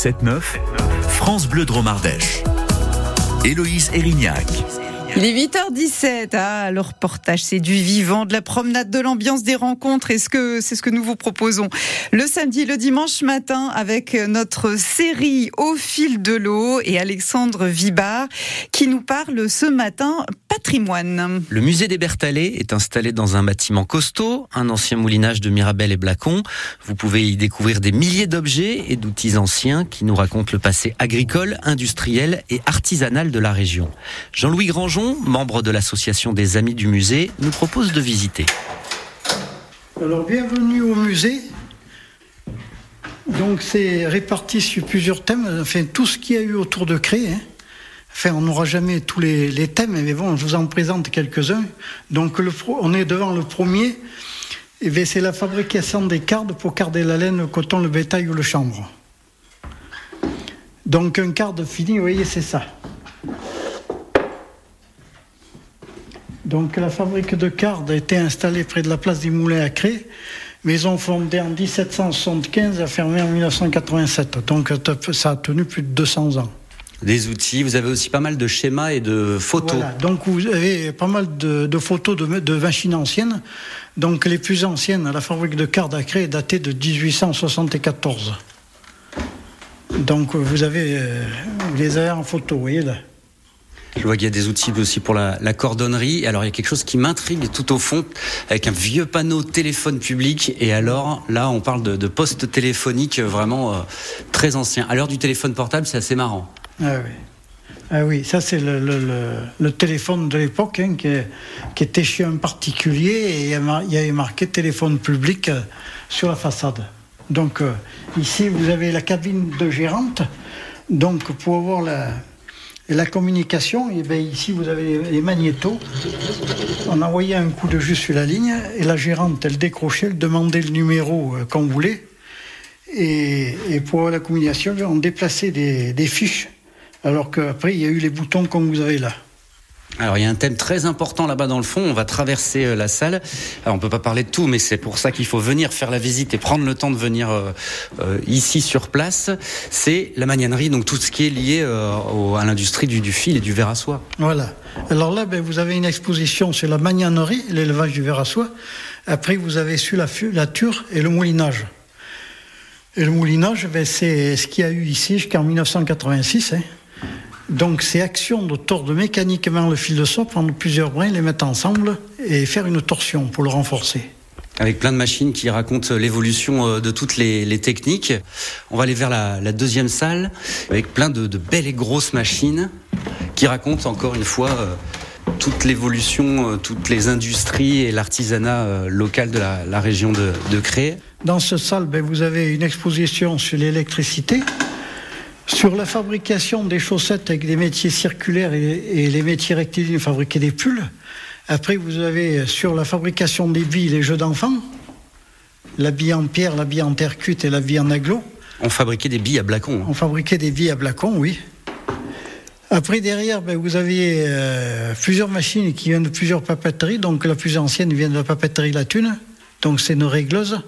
7-9, France Bleu Dromardèche. Héloïse Erignac. Il est 8h17. Ah, le reportage, c'est du vivant, de la promenade, de l'ambiance, des rencontres. Est-ce que c'est ce que nous vous proposons le samedi, le dimanche matin avec notre série Au fil de l'eau et Alexandre Vibard qui nous parle ce matin patrimoine. Le musée des Berthalets est installé dans un bâtiment costaud, un ancien moulinage de Mirabel et Blacon. Vous pouvez y découvrir des milliers d'objets et d'outils anciens qui nous racontent le passé agricole, industriel et artisanal de la région. Jean-Louis Grangeon membre de l'association des Amis du Musée, nous propose de visiter. Alors, bienvenue au musée. Donc, c'est réparti sur plusieurs thèmes. Enfin, tout ce qu'il y a eu autour de Cré. Hein. Enfin, on n'aura jamais tous les, thèmes, mais bon, je vous en présente quelques-uns. Donc, le, on est devant le premier. Et c'est la fabrication des cardes pour carder la laine, le coton, le bétail ou le chambre. Donc, un carde fini, vous voyez, c'est ça. Donc la fabrique de cardes a été installée près de la place des Moulins à Cré. Maison fondée en 1775 a fermé en 1987. Donc ça a tenu plus de 200 ans. Des outils, vous avez aussi pas mal de schémas et de photos. Voilà, donc vous avez pas mal de, photos de, machines anciennes. Donc les plus anciennes, la fabrique de cartes à Cré est datée de 1874. Donc vous avez, euh, vous les avez en photo, vous voyez là. Je vois qu'il y a des outils aussi pour la, cordonnerie. Alors il y a quelque chose qui m'intrigue tout au fond, avec un vieux panneau téléphone public. Et alors là, on parle de, poste téléphonique vraiment euh, très ancien. À l'heure du téléphone portable, c'est assez marrant. Ah oui. Ah oui, ça c'est le, téléphone de l'époque hein, qui, était chez un particulier et il y avait marqué téléphone public euh, sur la façade. Donc euh, ici vous avez la cabine de gérante. Donc pour avoir la, et la communication, eh bien ici vous avez les magnétos. On envoyait un coup de jus sur la ligne et la gérante, elle décrochait, elle demandait le numéro euh, qu'on voulait. Et, pour la communication, on déplaçait des, des fiches, alors qu'après il y a eu les boutons comme vous avez là. Alors il y a un thème très important là-bas dans le fond, on va traverser euh, la salle. Alors on peut pas parler de tout, mais c'est pour ça qu'il faut venir faire la visite et prendre le temps de venir euh, euh, ici sur place. C'est la magnanerie, donc tout ce qui est lié à l'industrie du, fil et du verre à soie. Voilà. Alors là, ben, vous avez une exposition sur la magnanerie, l'élevage du verre à soie. Après, vous avez sur la, ture et le moulinage. Et le moulinage, ben, c'est ce qu'il y a eu ici jusqu'en 1986. Hein. Donc c'est action de tordre mécaniquement le fil de soie, prendre plusieurs brins, les mettre ensemble et faire une torsion pour le renforcer. Avec plein de machines qui racontent l'évolution euh, de toutes les, techniques. On va aller vers la, deuxième salle avec plein de, belles et grosses machines qui racontent encore une fois euh, toute l'évolution, euh, toutes les industries et l'artisanat local de la, région de, de Cré. Dans cette salle, ben, vous avez une exposition sur l'électricité. Sur la fabrication des chaussettes avec des métiers circulaires et, les métiers rectilignes, fabriquer des pulls. Après, vous avez sur la fabrication des billes les jeux d'enfants, la bille en pierre, la bille en terre cuite et la bille en aglo. On fabriquait des billes à blacon. Hein. On fabriquait des billes à blacon, oui. Après, derrière, ben, vous aviez euh, plusieurs machines qui viennent de plusieurs papeteries. Donc, la plus ancienne vient de la papeterie La Thune. Donc, c'est nos régleuses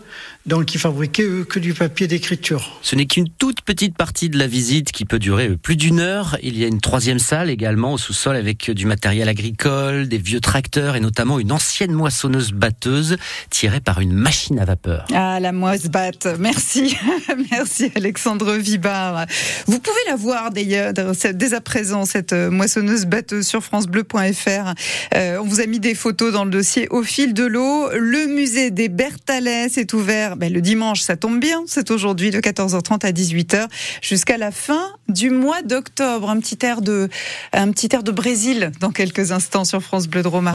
donc ils fabriquaient eux que du papier d'écriture. Ce n'est qu'une toute petite partie de la visite qui peut durer plus d'une heure. Il y a une troisième salle également au sous-sol avec du matériel agricole, des vieux tracteurs et notamment une ancienne moissonneuse batteuse tirée par une machine à vapeur. Ah la moisse batte, merci, merci Alexandre Vibard. Vous pouvez la voir d'ailleurs dès à présent cette moissonneuse batteuse sur francebleu.fr. Euh, on vous a mis des photos dans le dossier au fil de l'eau. Le musée des Berthalais est ouvert ben, le dimanche, ça tombe bien, c'est aujourd'hui de 14h30 à 18h jusqu'à la fin du mois d'octobre. Un petit air de, un petit air de Brésil dans quelques instants sur France Bleu de